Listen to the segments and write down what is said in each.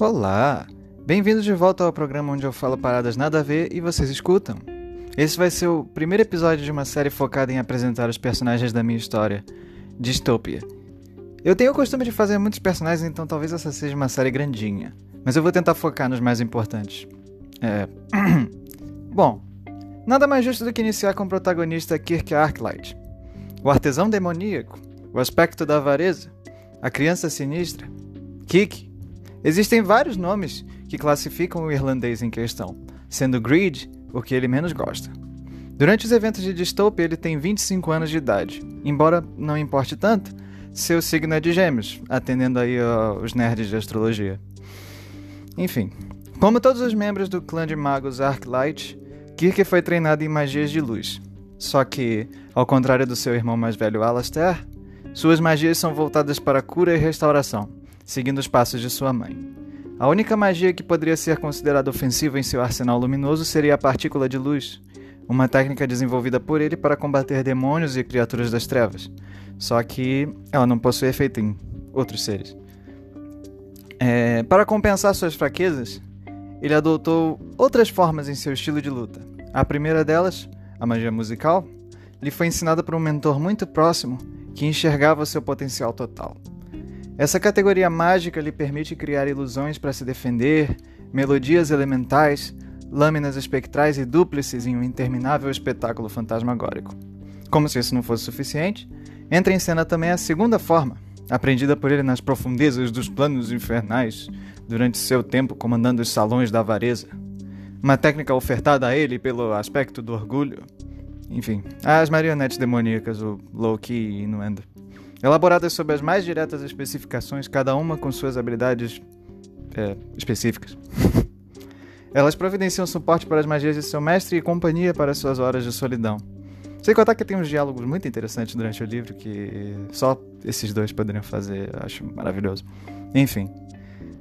Olá! Bem-vindos de volta ao programa onde eu falo paradas nada a ver e vocês escutam. Esse vai ser o primeiro episódio de uma série focada em apresentar os personagens da minha história, Dystopia. Eu tenho o costume de fazer muitos personagens, então talvez essa seja uma série grandinha, mas eu vou tentar focar nos mais importantes. É. Bom, nada mais justo do que iniciar com o protagonista Kirk Arklight, o artesão demoníaco, o aspecto da avareza, a criança sinistra, Kik. Existem vários nomes que classificam o irlandês em questão, sendo Greed o que ele menos gosta. Durante os eventos de Dystopia, ele tem 25 anos de idade. Embora não importe tanto, seu signo é de gêmeos, atendendo aí os nerds de astrologia. Enfim, como todos os membros do clã de magos Arclight, Kirk foi treinado em magias de luz. Só que, ao contrário do seu irmão mais velho Alastair, suas magias são voltadas para cura e restauração, seguindo os passos de sua mãe. A única magia que poderia ser considerada ofensiva em seu arsenal luminoso seria a partícula de luz, uma técnica desenvolvida por ele para combater demônios e criaturas das trevas. Só que ela não possui efeito em outros seres. É, para compensar suas fraquezas, ele adotou outras formas em seu estilo de luta. A primeira delas, a magia musical, lhe foi ensinada por um mentor muito próximo que enxergava seu potencial total. Essa categoria mágica lhe permite criar ilusões para se defender, melodias elementais, lâminas espectrais e dúplices em um interminável espetáculo fantasmagórico. Como se isso não fosse suficiente, entra em cena também a segunda forma, aprendida por ele nas profundezas dos planos infernais durante seu tempo comandando os salões da avareza. Uma técnica ofertada a ele pelo aspecto do orgulho. Enfim, as marionetes demoníacas, o Loki e Inuendo elaboradas sob as mais diretas especificações, cada uma com suas habilidades é, específicas. Elas providenciam suporte para as magias de seu mestre e companhia para suas horas de solidão. Sem contar que tem uns diálogos muito interessantes durante o livro que só esses dois poderiam fazer, eu acho maravilhoso. Enfim,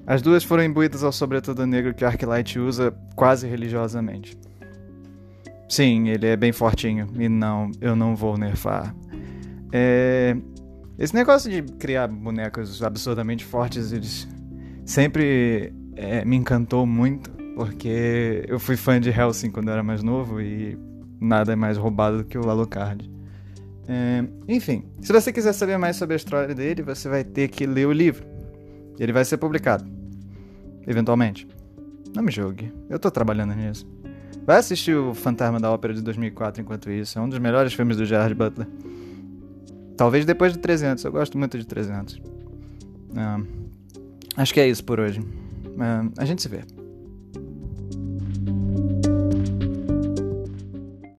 as duas foram imbuídas ao sobretudo negro que Arclight usa quase religiosamente. Sim, ele é bem fortinho e não, eu não vou nerfar. É, esse negócio de criar bonecos absurdamente fortes, eles sempre é, me encantou muito, porque eu fui fã de Helsing quando eu era mais novo e nada é mais roubado do que o Alucard. É, enfim, se você quiser saber mais sobre a história dele, você vai ter que ler o livro. Ele vai ser publicado. Eventualmente. Não me julgue, eu tô trabalhando nisso. Vai assistir o Fantasma da Ópera de 2004 enquanto isso, é um dos melhores filmes do Gerard Butler. Talvez depois de 300. Eu gosto muito de 300. Uh, acho que é isso por hoje. Uh, a gente se vê.